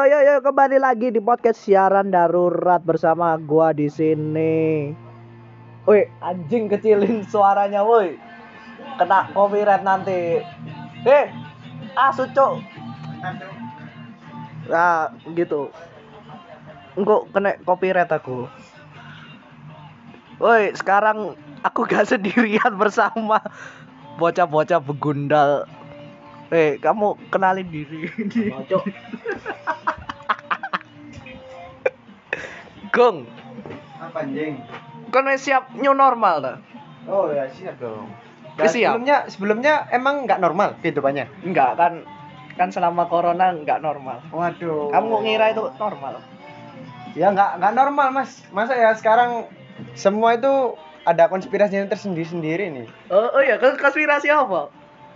Yo yo yo kembali lagi di podcast siaran darurat bersama gua di sini. Woi, anjing kecilin suaranya woi. Kena copyright nanti. Eh, asu cok. Nah, gitu. Engkau kena copyright aku. Woi, sekarang aku gak sendirian bersama bocah-bocah begundal. Eh, kamu kenalin diri. Cocok. Gong, Apa anjing? kan siap new normal dah. Oh ya siap dong. Wis siap? sebelumnya sebelumnya emang nggak normal kehidupannya. Enggak kan kan selama corona enggak normal. Waduh. Kamu ngira itu normal? Ya nggak nggak normal mas. Masa ya sekarang semua itu ada konspirasinya tersendiri-sendiri nih. Oh, oh ya, konspirasi apa?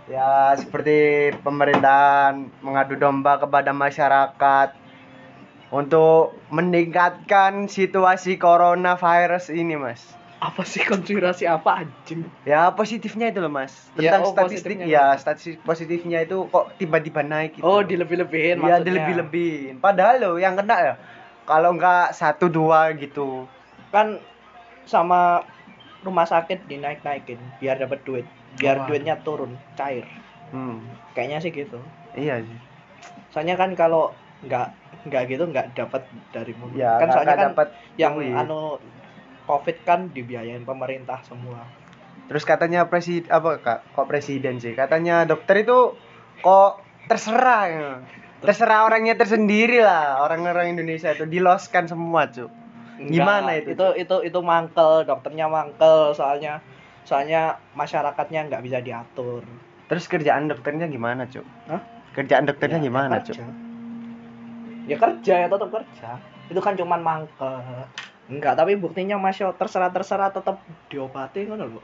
Ya seperti pemerintahan mengadu domba kepada masyarakat untuk meningkatkan situasi coronavirus ini mas. Apa sih konspirasi apa anjing? Ya positifnya itu loh mas. Ya, Tentang oh, statistik ya statistik positifnya itu kok tiba-tiba naik gitu. Oh, dilebih-lebihin maksudnya. dilebih-lebihin. Padahal loh yang kena ya kalau nggak satu dua gitu. Kan sama rumah sakit dinaik-naikin biar dapat duit. Biar Wah. duitnya turun, cair. Hmm. Kayaknya sih gitu. Iya sih. Soalnya kan kalau nggak nggak gitu nggak dapat dari mulut. Ya kan soalnya kan dapat yang duit. anu covid kan dibiayain pemerintah semua. Terus katanya presiden apa kak? Kok presiden sih? Katanya dokter itu kok terserah ya. Terserah orangnya tersendiri lah. Orang-orang Indonesia itu diloskan semua cuy. Gimana Enggak, itu, Itu itu itu mangkel, dokternya mangkel soalnya soalnya masyarakatnya nggak bisa diatur. Terus kerjaan dokternya gimana cuy? Hah? Kerjaan dokternya Ya, gimana kerja. Ya kerja ya tetap kerja. Itu kan cuman mangkel. Enggak, tapi buktinya masih terserah terserah tetap diobati kan lho.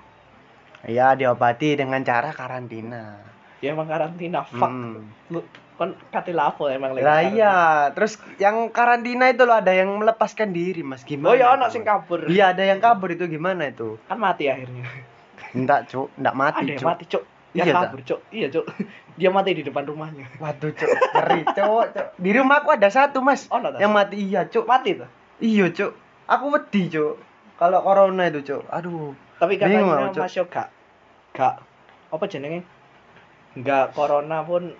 Iya diobati dengan cara karantina. Ya emang karantina fuck. Hmm. Lu kan katilapo emang lagi Lah iya, terus yang karantina itu loh ada yang melepaskan diri, Mas. Gimana? Oh ya anak sing kabur. Iya, ada yang kabur itu gimana itu? Kan mati akhirnya. Enggak, Cuk. Enggak mati, Ada yang Cuk. mati, Cuk. Ya Iya, kabur, Cuk. Iya, Cuk. Dia mati di depan rumahnya. Waduh, Cuk. Ngeri, Cuk. Cuk. Di rumahku ada satu, Mas. Oh, ada. Yang mati iya, Cuk. mati tuh. Iya, Cuk. Aku wedi, Cuk. Kalau corona itu, Cuk. Aduh. Tapi Bingung katanya aku, Cuk. masih gak gak apa jenenge? Enggak corona pun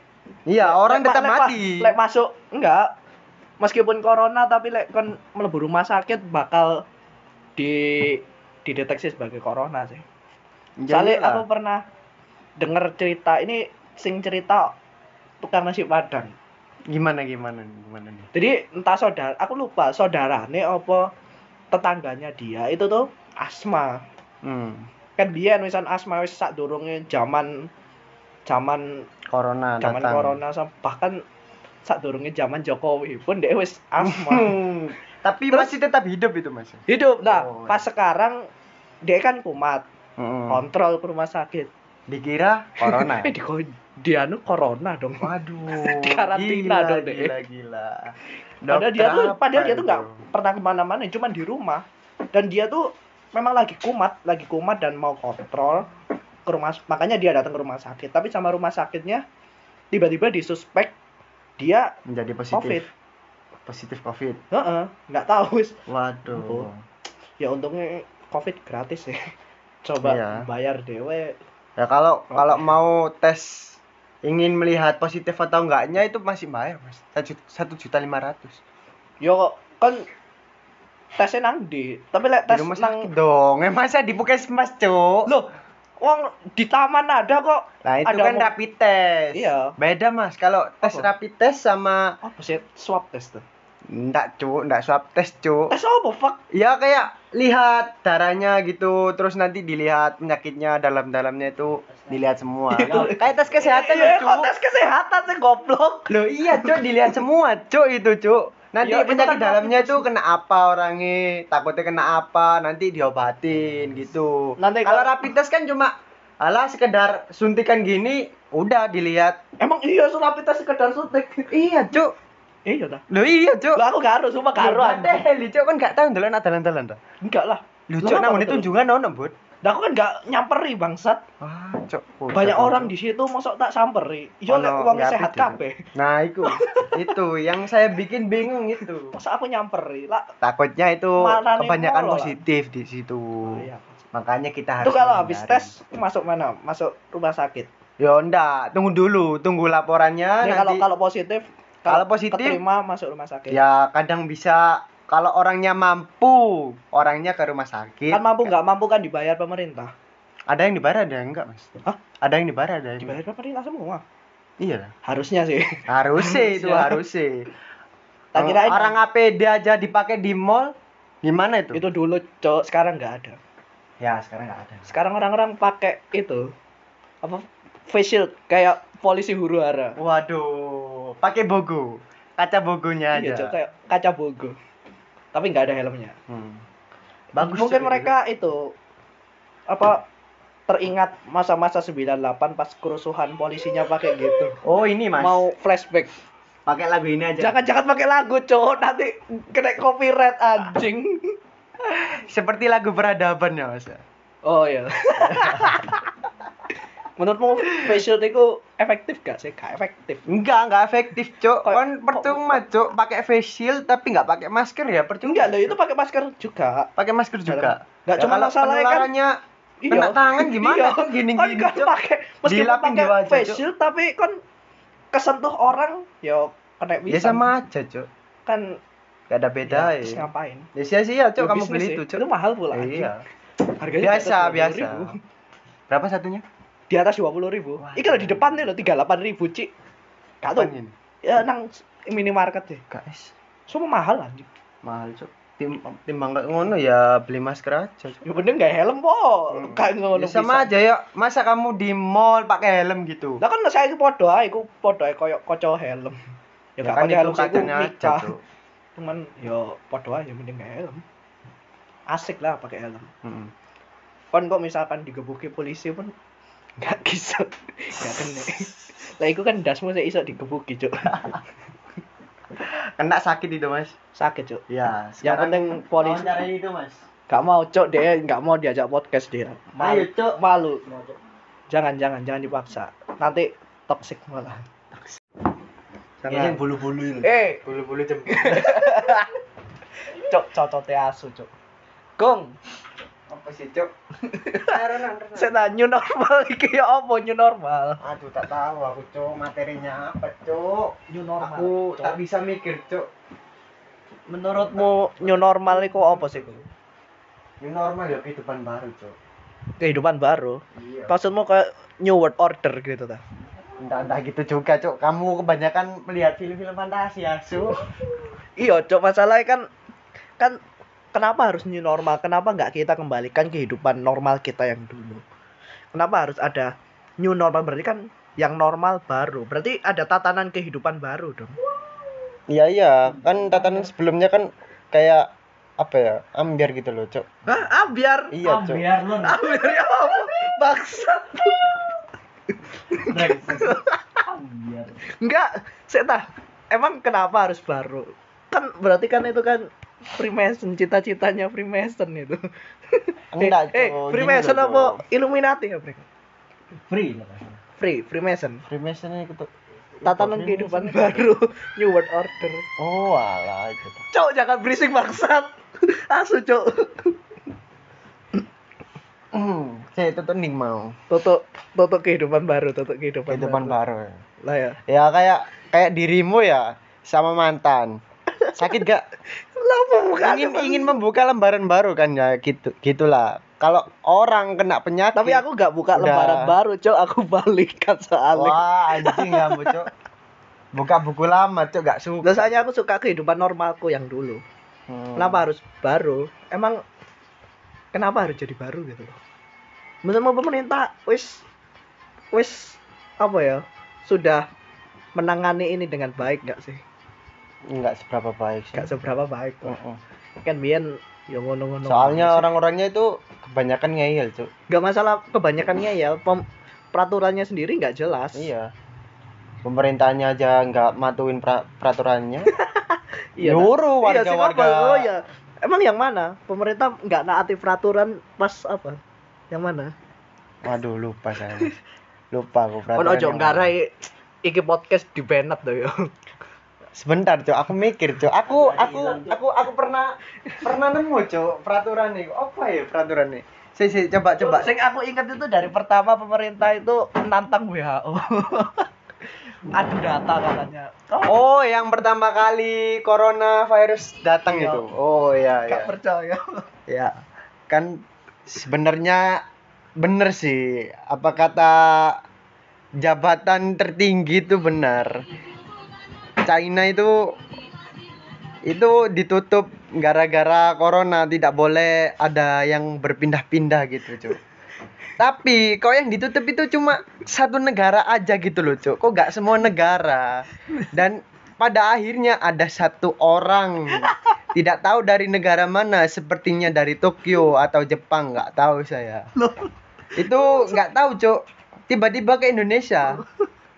Iya, orang Lek- tetap lek- mati. Lek masuk enggak. Meskipun corona tapi lek kon mlebu rumah sakit bakal di dideteksi sebagai corona sih. Soalnya Iyalah. aku pernah denger cerita ini sing cerita tukang nasi padang. gimana gimana nih, gimana nih? Jadi entah saudara, aku lupa saudarane apa tetangganya dia itu tuh asma. Hmm. Kan dia wisan asma wis sak durunge zaman zaman Corona zaman datang. corona bahkan sak durunge zaman Jokowi pun dia wis asma. Tapi Terus- masih tetap hidup itu, Mas. Hidup. Nah, Oh. pas sekarang dia kan kumat, Hmm. kontrol ke rumah sakit. Dikira corona. Eh di dia anu corona dong. Waduh. Di karantina gila, dong, Dek. Gila, gila. Padahal dia tuh padahal dia tuh nggak pernah ke mana-mana, cuman di rumah. Dan dia tuh memang lagi kumat, lagi kumat dan mau kontrol ke rumah, makanya dia datang ke rumah sakit. Tapi sama rumah sakitnya tiba-tiba disuspek dia menjadi positif. COVID. Positif COVID. Heeh, nggak tahu. Waduh. Oh. Ya untungnya COVID gratis ya. Coba Iya. bayar dewe. Ya kalau Oke. kalau mau tes ingin melihat positif atau enggaknya itu masih bayar, Mas. Satu juta lima ratus. Yo kan tesnya nang di, tapi lek tes nang dong. Eh masa di puskesmas, Cuk? Loh, wong di taman ada kok. Nah, itu ada kan rapid test. Iya. Beda, Mas. Kalau tes Apa? rapid test sama Apa sih swab test tuh? Enggak, Cuk, enggak swab test, Cuk. Tes apa fuck? Ya kayak lihat darahnya gitu, terus nanti dilihat penyakitnya dalam-dalamnya itu dilihat semua. Itu- kayak tes kesehatan ya, kok Cuk. tes kesehatan sih goblok. Loh iya, Cuk, dilihat semua, Cuk itu, Cuk. Nanti Ya, itu penyakit kan dalamnya itu kena apa orangnya, takutnya kena apa, nanti diobatin gitu. Nanti kalau kalau- rapid test kan cuma alah sekedar suntikan gini, udah dilihat. Emang iya so rapid test sekedar suntik. Iya, Cuk. Iya dah. Loh iya, Cuk. Lah aku gak harus, sumpah gak harus. Ada Cuk kan gak tahu dalan dalan dalan. Enggak lah. Lah, Cuk nang betul? tunjungan ono, Bud. Nah, aku kan nggak nyamperi bangsat. Cok. Udah, Banyak Cok. orang di situ mosok tak samperi. Yo Ono lek nggak sehat Cok. kabeh. Nah, itu. itu yang saya bikin bingung itu. Masa aku nyamperin? Lah, Takutnya itu kebanyakan molo lah. positif di situ. iya. Makanya kita harus Itu kalau habis tes masuk mana? Masuk rumah sakit. Ya enggak, tunggu dulu, tunggu laporannya Ya, kalau nanti. kalau positif Kalau positif, keterima masuk rumah sakit. ya kadang bisa kalau orangnya mampu, orangnya ke rumah sakit. Kan mampu nggak mampu kan dibayar pemerintah. Ada yang dibayar, ada yang enggak, Mas. Hah? Ada yang dibayar, ada yang Dibayar pemerintah semua. Iya. Harusnya sih. Harus sih itu harus sih. Tak kirain orang APD aja dipakai di mall, gimana itu? itu dulu cowok sekarang nggak ada. Ya, sekarang nggak ada. Sekarang orang-orang pakai itu apa face shield kayak polisi huru hara. Waduh, pakai bogo. Kaca bogonya Iya, aja. Cok, kayak kaca bogo. Tapi nggak ada helmnya. Hmm. Bagus. Mungkin mereka itu apa teringat masa-masa 98 pas kerusuhan polisinya pakai gitu. itu. Oh, ini Mas. Mau flashback. pakai lagu ini aja. Jangan-jangan pakai lagu, cowok nanti kena copyright anjing. Seperti lagu peradaban ya, Mas. Oh iya. Menurutmu face shield itu efektif gak sih? Gak efektif. Enggak, enggak efektif, Cok. Kan percuma, Cok, pakai face shield tapi enggak pakai masker ya, percuma. Enggak, loh itu pakai masker juga. pakai masker juga. Nggak Ya, cuma kalau masalahnya kan- penularannya kena tangan gimana Iya. Cok, gini-gini, kan, kan pakai meskipun pakai shield tapi kan kesentuh orang ya kena Ya bisa. sama aja, Cok. kan Gak ada beda ya, ya. ngapain? Ya sia-sia, Cok, Ya, kamu beli itu, Cok. Itu mahal pula. Iya. Harganya Biasa, biasa. 20.000. Berapa satunya? Di atas 20.000. Wah. Ini kalau di depan nih loh 38.000, Cik. Gak tau. Ya nang minimarket deh. Guys, Semua mahal anjing. mahal, Cok. Tim timbang kayak ngono ya beli masker aja, Cok. Ya bener gak helm po. Kayak ngono Ya sama aja ya. Masa kamu di mall pakai helm gitu? Lah kan saya padha ae, iku padha ae koyo kaca helm. Ya, Ya kan helm kacanya aja. Cok. Cuman yo padha ae mending gak helm. Asik lah pakai helm. Mm-mm. Kon kok misalkan digebuki polisi pun gak bisa. Gak kena. Lah iku kan dasmu sih iso digebuki, Cuk. Kena sakit itu, Mas. Sakit, Cuk. Ya, Yang penting polisi Wawancara itu, Mas. gak mau, Cuk. Dia gak mau diajak podcast dia. Ayo, Cok. Malu. Jangan, jangan, jangan dipaksa. Nanti toxic malah. Ini yang bulu-bulu itu. Eh, Bulu-bulu jempol. cok cocote asu, Cuk. Gong, Apa sih, Cok? saya tanya new normal iki ya apa new normal? Aduh, tak tahu aku, Cok. Materinya apa, Cok? New Aku tak bisa mikir, Cok. Menurutmu new normal itu apa sih? Gong? Ini normal ya kehidupan baru, Cok. Kehidupan baru. Iya. Maksudmu kayak new world order gitu ta? Enggak, enggak gitu juga, Cok. Kamu kebanyakan melihat film-film fantasi, asu. Iya, Cok, masalahnya kan kan kenapa harus new normal? Kenapa nggak kita kembalikan kehidupan normal kita yang dulu? Kenapa harus ada new normal? Berarti kan yang normal baru. Berarti ada tatanan kehidupan baru dong. Iya, iya. Kan tatanan sebelumnya kan kayak apa ya? Ambiar gitu loh, Cok. Hah? Ambiar? Iya, Cok. lu Ambiar ya apa? Biar Enggak, saya tah. Emang kenapa harus baru? Kan berarti kan itu kan Freemason, cita-citanya Freemason itu. Enggak, eh, eh, Cok. Gini Freemason apa. Illuminati ya, Bre? free. Free, Freemason. Freemason itu. Tatanan kehidupan baru, New World Order. Oh, alah itu. Cok, jangan berisik bangsat. Asu, Cok. Hmm, saya itu tuh ning mau. Tutup tutup kehidupan baru, tutup kehidupan, Kehidupan baru. baru. Lah ya. Ya kayak kayak dirimu ya sama mantan. Sakit gak? Lah bukan. ingin ingin membuka lembaran baru kan ya gitu gitulah. Kalau orang kena penyakit. Tapi aku gak buka Udah. lembaran baru, Cok. Aku balikan soalnya. Wah, anjing kamu, Cok. Buka buku lama, Cok, gak suka. Biasanya aku suka kehidupan normalku yang dulu. Hmm. Kenapa harus baru? Emang kenapa harus jadi baru gitu loh? Menurut pemerintah wis wis apa ya? Sudah menangani ini dengan baik nggak sih? Enggak seberapa baik sih. Nggak seberapa baik. lah. Mm-mm. Kan biyen ya ngono-ngono. Soalnya orang-orangnya itu kebanyakan ngeyel, Cok. nggak masalah kebanyakannya ya pem- peraturannya sendiri nggak jelas. Iya. Pemerintahnya aja nggak matuin pra- peraturannya. Iya. Nyuruh Iya, warga-warga. apa? Oh ya. Emang yang mana? Pemerintah nggak naati peraturan pas apa? Yang mana? Waduh, lupa saya. Lupa aku peraturan ojo yang ngarai iki podcast di Benet tuh yo. Sebentar, Cok. Aku mikir, Cok. Aku aku aku aku pernah pernah nemu, Cok, peraturan nih. Apa ya peraturan nih? Si, si, coba coba. Sing aku ingat itu dari pertama pemerintah itu nantang WHO. Adu data katanya. Oh, Oh, yang pertama kali coronavirus datang Iya. itu. Oh, iya gak iya. percaya. Ya. Kan sebenarnya bener sih apa kata jabatan tertinggi itu benar. China itu itu ditutup gara-gara corona tidak boleh ada yang berpindah-pindah gitu, Cuk. Tapi kok yang ditutup itu cuma satu negara aja gitu loh, Cuk. Kok gak semua negara. Dan pada akhirnya ada satu orang tidak tahu dari negara mana, sepertinya dari Tokyo atau Jepang, nggak tahu saya. Itu nggak tahu, Cuk. Tiba-tiba ke Indonesia.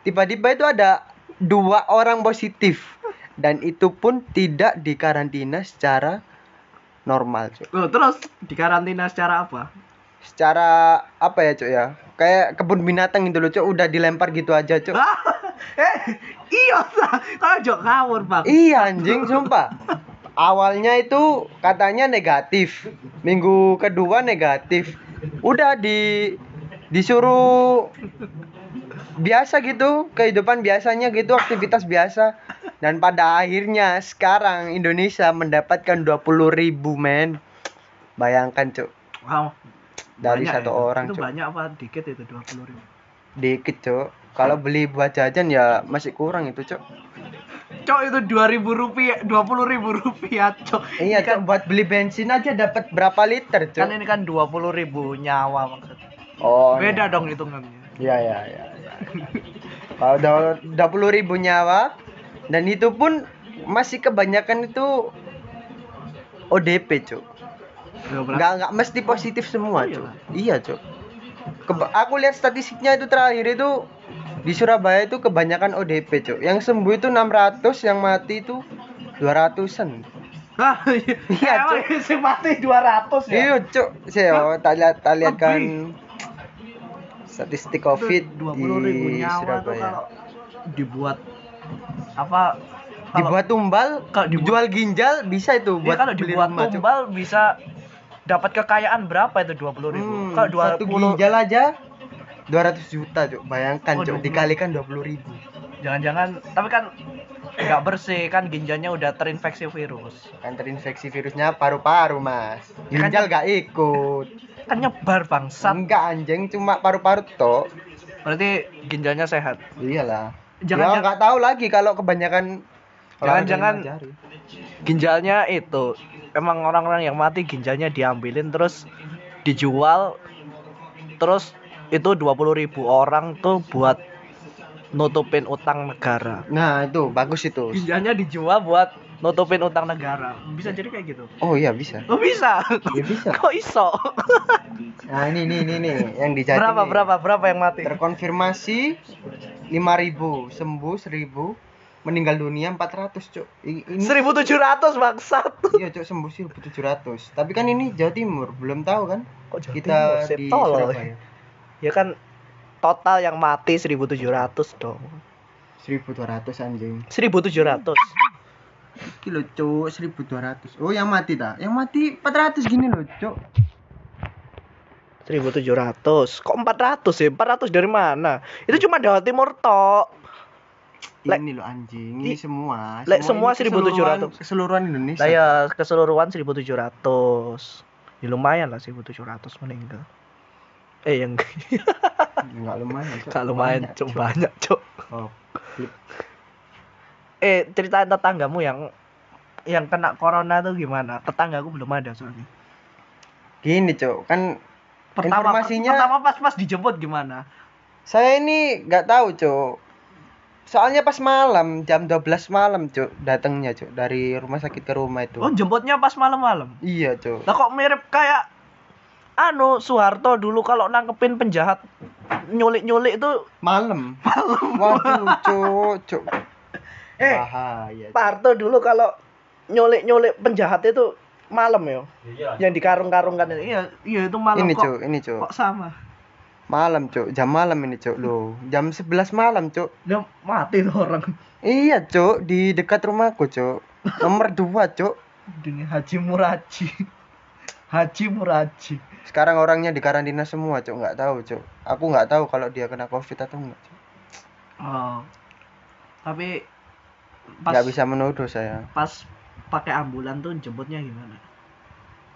Tiba-tiba itu ada dua orang positif dan itu pun tidak dikarantina secara normal, Cuk. Loh, terus dikarantina secara apa? Secara apa ya, Cuk ya? Kayak kebun binatang itu loh, Cuk. Udah dilempar gitu aja, Cuk. eh, iya sah. Kalau jok ngawur, Bang. Iya anjing sumpah. Awalnya itu katanya negatif. Minggu kedua negatif. Udah di disuruh biasa gitu, kehidupan biasanya gitu, aktivitas biasa. Dan pada akhirnya sekarang Indonesia mendapatkan 20.000 ribu men. Bayangkan cuk, Wow. dari Banyak satu ya? orang Itu cuk. banyak apa dikit itu 20 ribu? Dikit cuk. Kalau beli buat jajan ya masih kurang itu cuk. Cok itu 2000 rupiah, 20 ribu rupiah, cok. Iya cuk, buat beli bensin aja dapat berapa liter cuk. Kan ini kan 20 ribu nyawa maksudnya. Oh. Beda dong hitungannya. Iya iya iya. Iya. Kalau udah dua puluh ribu nyawa dan itu pun masih kebanyakan itu ODP cuk. Nggak nggak mesti positif semua Oh, cuk. iyalah. Iya cuk. Keba- aku lihat statistiknya itu terakhir itu di Surabaya itu kebanyakan ODP cuk. Yang sembuh itu 600, yang mati itu 200-an. Hah, Iya, emang Cok. si mati 200 ya? Iya cuk. Saya tak lihat tak lihat kan. Statistik Covid Itu 20 ribu di nyawa Surabaya. kalau dibuat apa kalau- dibuat tumbal kalau dibuat- jual ginjal bisa itu Iya, buat kalau dibuat rumah, tumbal bisa dapat kekayaan berapa itu 20 ribu? Hmm, kalau 20 satu ginjal aja 200 juta cuk bayangkan Oh, 20. dikalikan 20 ribu jangan-jangan tapi kan nggak bersih kan ginjalnya udah terinfeksi virus. kan terinfeksi virusnya paru-paru mas kan- ginjal gak ikut Kan nyebar bangsat. enggak anjing. Cuma paru-paru tok Berarti ginjalnya sehat. iyalah. Jangan- ya jangan- nggak tahu lagi kalau kebanyakan Jangan-jangan jari. ginjalnya itu emang orang-orang yang mati ginjalnya diambilin terus dijual terus itu 20.000 ribu orang tuh buat nutupin utang negara. Nah itu. Bagus itu. Ginjalnya dijual buat nutupin utang negara. Bisa jadi kayak gitu. Oh iya bisa. Oh bisa? Ya bisa. Kok iso? Nah ini nih ini nih yang di Jatim berapa nih. berapa berapa yang mati? Terkonfirmasi 5000 sembuh 1000 meninggal dunia 400 cuk. Ini 1700 bangsat. Iya cuk sembuh 1700 tapi kan ini Jawa Timur belum tahu kan? Kok Jawa kita Timur di. Surabaya. Ya kan total yang mati 1700 dong. 1200 anjing. 1700 kilo cuk 1200 oh yang mati tak yang mati 400 gini loh cuk. 1700 kok 400 sih 400 dari mana? Itu cuma Jawa Timur tok. Lek- ini loh anjing. Ini semua. lek semua keseluruhan- 1700. keseluruhan Indonesia. Lah ya keseluruhan 1700 ya lumayan lah 1700 meninggal. Eh yang enggak lumayan Cuk. gak lumayan Cuk. banyak cuk. Oh, eh ceritain tetanggamu yang yang kena corona tuh gimana tetanggaku belum ada soalnya gini cuk kan pertama Informasinya- pertama pas pas dijemput gimana Saya ini nggak tahu, Cuk. Soalnya pas malam, jam 12 malam, Cuk, datangnya, Cuk, dari rumah sakit ke rumah itu. oh jemputnya pas malam-malam Iya, Cuk. Lah kok mirip kayak anu Soeharto dulu kalau nangkepin penjahat nyulik-nyulik itu Malam. Malam. Waduh, Cuk, Cuk. Eh, Bahaya. Harto dulu kalau nyulik-nyulik penjahat itu malam ya. Iya. Yang dikarung-karungkan ini. Iya, iya itu malam ini kok. cuk ini cuk Kok sama? malam cuk jam malam ini cuk lo jam 11 malam cuk Dia mati tuh orang. iya cuk di dekat rumahku cuk nomor dua cuk Dunia Haji Muraji. Haji Muraji. sekarang orangnya di karantina semua cuk nggak tahu cuk aku nggak tahu kalau dia kena covid atau enggak cuk Oh. Tapi pas nggak bisa menuduh saya pas pakai ambulan tuh jemputnya gimana?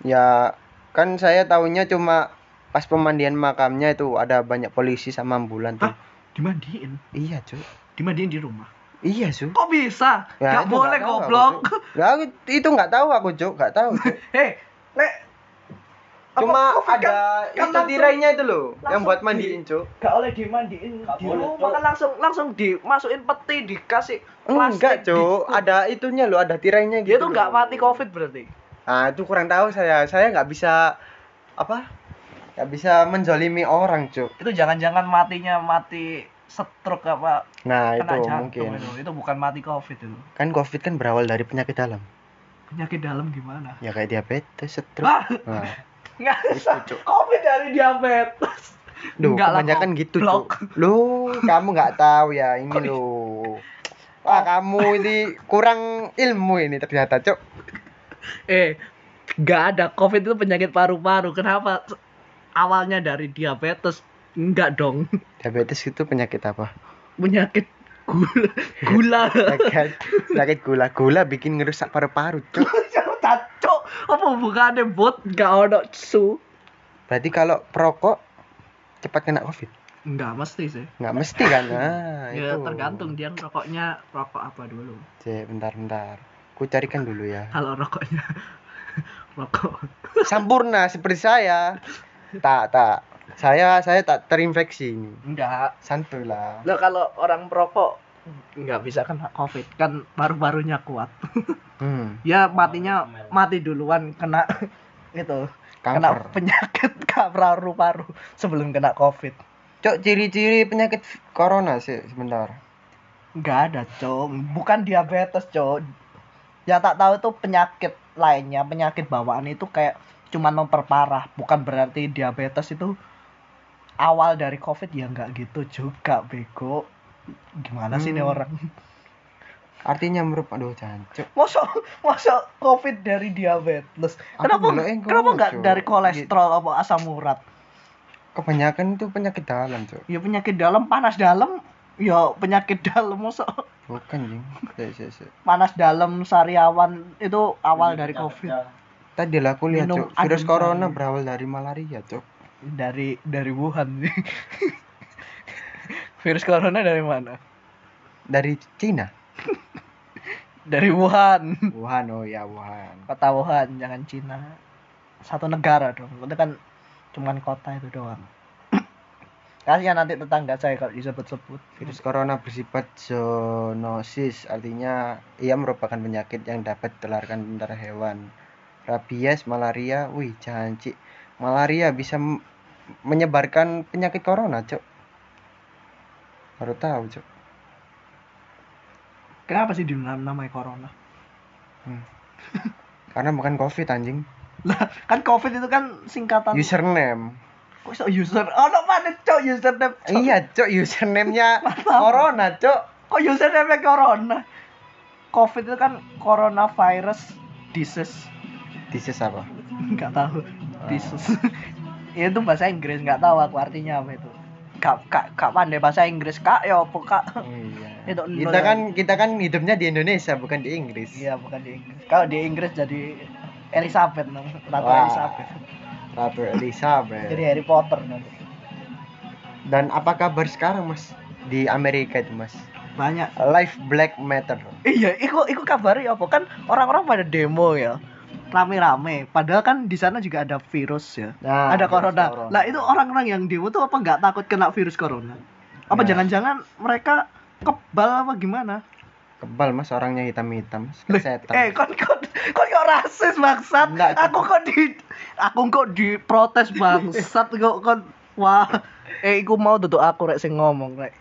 ya kan saya tahunya cuma pas pemandian makamnya itu ada banyak polisi sama ambulan tuh? Dimandiin. iya cuk Dimandiin di rumah. iya cuk Kok bisa? Ya, Gak boleh goblok. Aku- itu nggak tahu aku cuk nggak tahu Hei, Lek. Apa cuma Covid ada kan- itu langsung- tirainya itu loh yang buat di- mandiin cuk. Gak oleh dimandiin Gak di boleh, rumah kan langsung langsung dimasukin peti dikasih enggak plastik, cuk. Di- ada itunya loh ada tirainya gitu Dia tuh nggak mati covid berarti. nah itu kurang tahu saya. Saya nggak bisa apa? Nggak bisa menzolimi orang cuk. Itu jangan-jangan matinya mati stroke apa nah kena itu jantung mungkin. itu. Itu bukan mati covid itu. kan covid kan berawal dari penyakit dalam. Penyakit dalam gimana? ya kayak diabetes stroke Ah, nah, nggak bisa. Covid dari diabetes. Duh, Enggak lah, kebanyakan kok. gitu, Blok. Cuk. Lu, kamu nggak tahu ya ini lo. Wah, kamu ini kurang ilmu ini ternyata, Cuk. Eh, nggak ada covid itu penyakit paru-paru. Kenapa awalnya dari diabetes? Enggak dong. Diabetes itu penyakit apa? Penyakit gula. Gula. Penyakit, penyakit gula. Gula bikin ngerusak paru-paru, Cuk. Apa bukannya bot nggak ada su? Berarti kalau perokok cepat kena Covid. Enggak mesti sih. Nggak mesti kan? Nah, ya itu. tergantung dia rokoknya rokok apa dulu. Cek, bentar, bentar. Ku carikan dulu ya. Kalau rokoknya rokok. Sampurna seperti saya. Tak, tak. Saya saya tak terinfeksi ini. Enggak. Santuy lah. Lo kalau orang perokok nggak bisa kena covid kan paru-parunya kuat. Hmm, ya matinya mati duluan kena itu kena kanker. penyakit paru-paru sebelum kena covid. Cok, ciri-ciri penyakit corona sih sebentar. Nggak ada, Cok. Bukan diabetes, Cok. Ya tak tahu itu penyakit lainnya, penyakit bawaan itu kayak cuman memperparah, bukan berarti diabetes itu awal dari Covid ya nggak gitu juga, bego. Gimana sih ini Hmm. orang? Artinya merupakan aduh jancuk. Masa masa Covid dari diabetes? Kenapa yang kenapa nggak dari kolesterol apa asam urat? Kebanyakan itu penyakit dalam, Cok. Ya penyakit dalam, panas dalam, ya penyakit dalam masa Bukan, Jing. Sik. panas dalam sariawan itu awal dari Covid. Tadi lah aku lihat, Cok. Virus corona berawal dari malaria, Cok. dari dari Wuhan. Virus corona dari mana? Dari Cina. Dari Wuhan. Wuhan, oh ya Wuhan. Kota Wuhan, jangan Cina. Satu negara dong. Itu kan cuman kota itu doang. Kasihan nanti tetangga saya kalau disebut-sebut. Virus corona bersifat zoonosis, artinya ia merupakan penyakit yang dapat ditularkan antara hewan. Rabies, malaria, wih janji. Malaria bisa menyebarkan penyakit corona, Cok. Baru tahu, Cok. Kenapa sih dinamai corona? Karena bukan COVID anjing. Lah, kan Covid itu kan singkatan Username. Kok iso user? Oh, no, mana cok username? Cok. Iya, Cok, username-nya corona, Cok. Kok username corona? Covid itu kan coronavirus disease. Disease apa? nggak tahu disease Ya, itu bahasa Inggris nggak tahu aku artinya apa itu kak kak kak pandai bahasa Inggris kak ya apa kak Iya. Itu Kita ya. kan kita kan hidupnya di Indonesia bukan di Inggris. iya bukan di Inggris kalau di Inggris jadi Elizabeth nom Ratu Wah. Elizabeth Ratu Elizabeth. jadi Harry Potter nanti Dan apa kabar sekarang, Mas? Di Amerika itu, Mas. banyak Life Black Matter. iya iku iku kabarnya apa kan orang-orang pada demo ya rame-rame padahal kan di sana juga ada virus ya Nah, ada virus corona. corona. Lah itu orang-orang yang demo tuh apa nggak takut kena virus corona? Apa Nah. jangan-jangan mereka kebal apa gimana? Kebal, Mas, orangnya hitam-hitam. Loh, Setan. Eh, kok kok kok kok rasis bangsat? Aku kok di aku kok diprotes bangsat kok kok wah. Eh, iku mau tutup aku rek sing ngomong rek.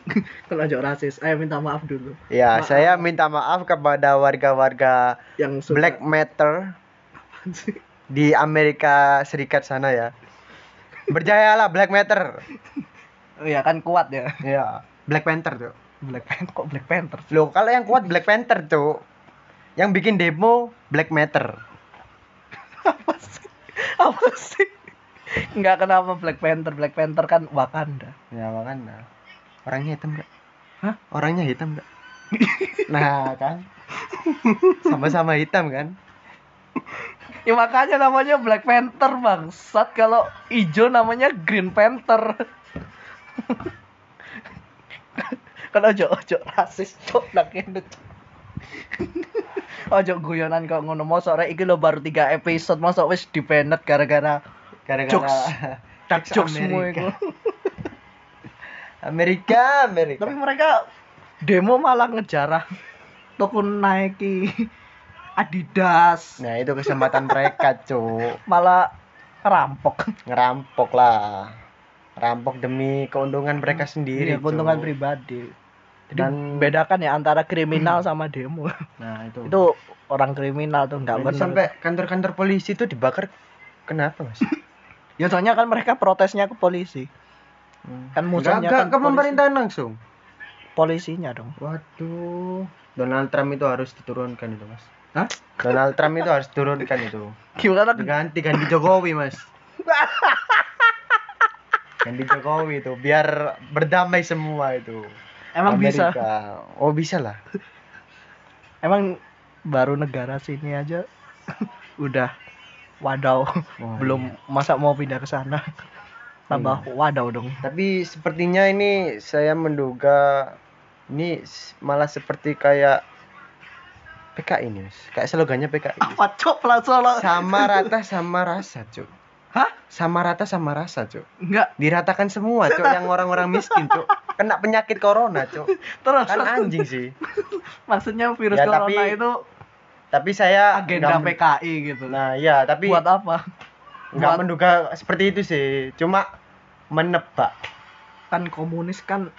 Kalau aja rasis, ayo minta maaf dulu. Ya, Maaf. saya minta maaf kepada warga-warga Yang suka Black Matter sih? di Amerika Serikat sana ya. Berjayalah Black Matter. Oh iya kan kuat ya. Iya, Black Panther tuh. Black Panther kok Black Panther? Loh, kalau yang kuat Black Panther tuh. Yang bikin demo Black Matter. Apa sih? Apa sih? Enggak kenapa Black Panther? Black Panther kan Wakanda. Ya makanya. Orangnya hitam enggak? Hah? Orangnya hitam enggak? nah, kan. Sama-sama hitam kan? Ya makanya namanya Black Panther bangsat kalau hijau namanya Green Panther. kan ojo ojo rasis cok nak Cok. ojo guyonan kok ngono mosok rek iki lo baru 3 episode mosok wis dipenet gara-gara Gara-gara Jokes. dark Jokes semua. Amerika, Amerika. Tapi mereka demo malah ngejarah toko Nike Adidas Nah, itu kesempatan mereka, Cuk. malah rampok. Ngerampok lah. Rampok demi keuntungan mereka sendiri. Iya, keuntungan Cuk. pribadi. Jadi Dan- bedakan ya antara kriminal sama demo. Nah, itu. itu orang kriminal tuh nggak benar. sampai kantor-kantor polisi itu dibakar. Kenapa, Mas? Ya soalnya kan mereka protesnya ke polisi. Kan musuhnya Enggak, kan ke polisi. pemerintahan langsung. Polisinya dong. Waduh. Donald Trump itu harus diturunkan itu, Mas. Hah? Donald Trump itu harus turunkan itu. Gimana? Diganti ganti Jokowi, Mas. Ganti Jokowi itu biar berdamai semua itu. Emang bisa. Amerika. Oh, bisa lah. Emang baru negara sini aja udah wadaw. Wah, Belum iya. masa mau pindah ke sana. Tambah wadaw dong. Tapi sepertinya ini saya menduga ini malah seperti kayak PKI ini. Kayak slogannya PKI. Apa cok solo? Sama rata sama rasa, Cuk. Hah? Sama rata sama rasa, Cuk. Enggak. Diratakan semua, Cuk, yang orang-orang miskin, Cuk. Kena penyakit corona, Cuk. Terus Kan anjing sih. maksudnya virus Ya, corona tapi itu Tapi saya agenda nggak men- PKI gitu. Nah, iya, tapi buat apa? nggak buat- menduga seperti itu sih. Cuma menebak. Kan komunis kan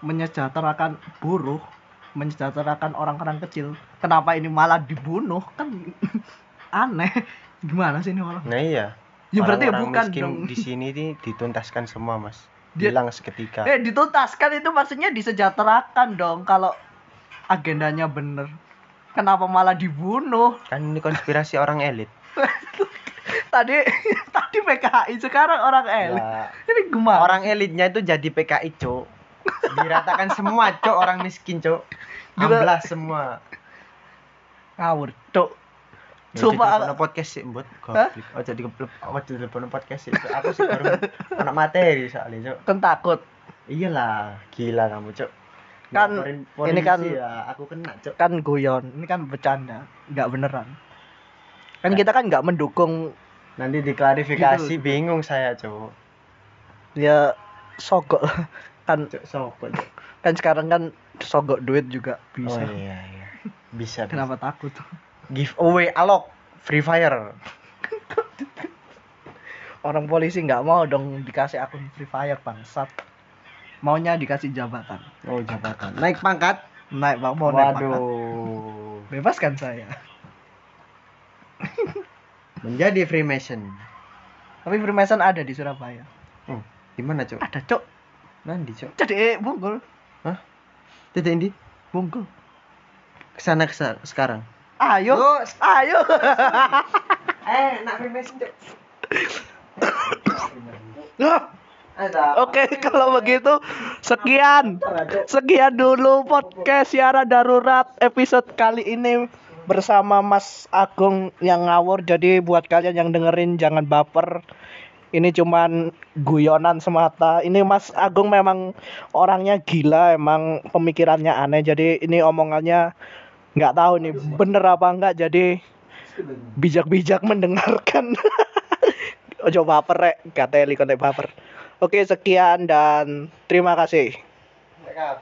menyejahterakan buruh, menyejahterakan orang-orang kecil. Kenapa ini malah dibunuh? Kan aneh. Gimana sih ini orang? Nah, iya. Ya berarti ya bukan miskin dong. di sini nih dituntaskan semua, Mas. Dia- Hilang seketika. Eh dituntaskan itu maksudnya disejahterakan dong kalau agendanya bener. Kenapa malah dibunuh? Kan ini konspirasi orang elit. Tadi tadi PKI sekarang orang elit. Ya, Ini gimana? orang elitnya itu jadi PKI, Cuk. Diratakan semua, Cuk, orang miskin, Cuk. Gila. Amblas semua. ngawur, Cuk. Ya, Sumpah jadi aku- podcast sih? Goblok. Oh, jadi keblep. Oh, jadi podcast sih. Aku sih baru anak materi soalnya, Cuk. kan takut. Iyalah, gila kamu, Cuk. Kan, Laporin ini kan- polisi ya, aku kena, Cuk. kan guyon ini kan bercanda nggak beneran kan kita kan nggak mendukung Nanti diklarifikasi Gitu. bingung saya, Cuk. ya sogok kan. Cuk. kan sekarang kan sogok duit juga bisa Oh iya, iya. Bisa. kenapa takut bisa. Giveaway alok Free Fire. orang polisi nggak mau dong dikasih akun free fire bangsat maunya dikasih jabatan Oh, jabatan. Naik pangkat. naik bang mau naik pangkat. Waduh. bebaskan saya Menjadi Freemason. tapi Freemason ada di Surabaya Oh, di mana, Cuk? ada cok Nanti, Cuk. jadi eh, bungkul Titik ini bungkul ke sana ke sana sekarang. ayo Oh, ayo eh, nak Freemason. Ada. Oke, kalau begitu sekian. Sekian dulu podcast siaran darurat episode kali ini bersama Mas Agung yang ngawur. Jadi buat kalian yang dengerin jangan baper. Ini cuman guyonan semata. Ini Mas Agung memang orangnya gila, emang pemikirannya aneh. Jadi ini omongannya nggak tahu nih bener apa enggak. Jadi bijak-bijak mendengarkan. Ojo baper rek, gateli kontek baper. Oke, sekian dan terima kasih.